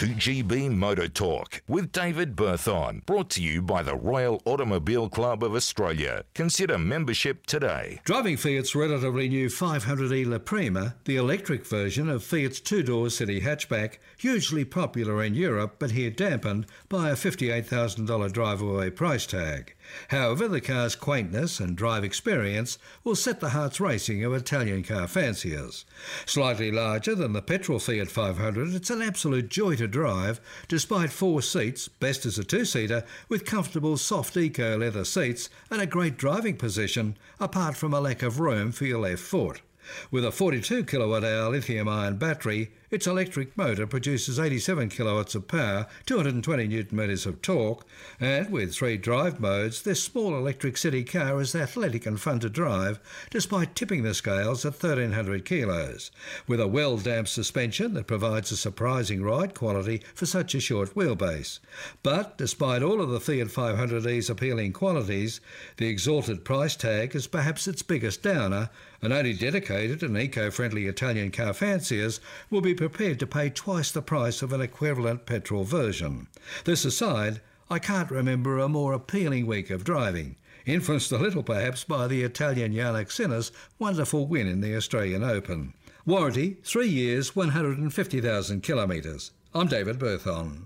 2GB Motor Talk with David Berthon. Brought to you by the Royal Automobile Club of Australia. Consider membership today. Driving Fiat's relatively new 500e La Prima, the electric version of Fiat's two-door city hatchback, hugely popular in Europe but here dampened by a $58,000 drive-away price tag. However, the car's quaintness and drive experience will set the hearts racing of Italian car fanciers. Slightly larger than the petrol Fiat 500, it's an absolute joy to drive, despite four seats, best as a two-seater, with comfortable soft eco leather seats and a great driving position, apart from a lack of room for your left foot. With a 42 kilowatt hour lithium ion battery, its electric motor produces 87 kilowatts of power, 220 newton meters of torque, and with three drive modes, this small electric city car is athletic and fun to drive, despite tipping the scales at 1300 kilos. With a well damped suspension that provides a surprising ride quality for such a short wheelbase. But despite all of the Fiat 500e's appealing qualities, the exalted price tag is perhaps its biggest downer, and only dedicated and eco friendly Italian car fanciers will be prepared to pay twice the price of an equivalent petrol version. This aside, I can't remember a more appealing week of driving, influenced a little perhaps by the Italian Jannik Sinner's wonderful win in the Australian Open. Warranty, three years, 150,000 kilometres. I'm David Berthon.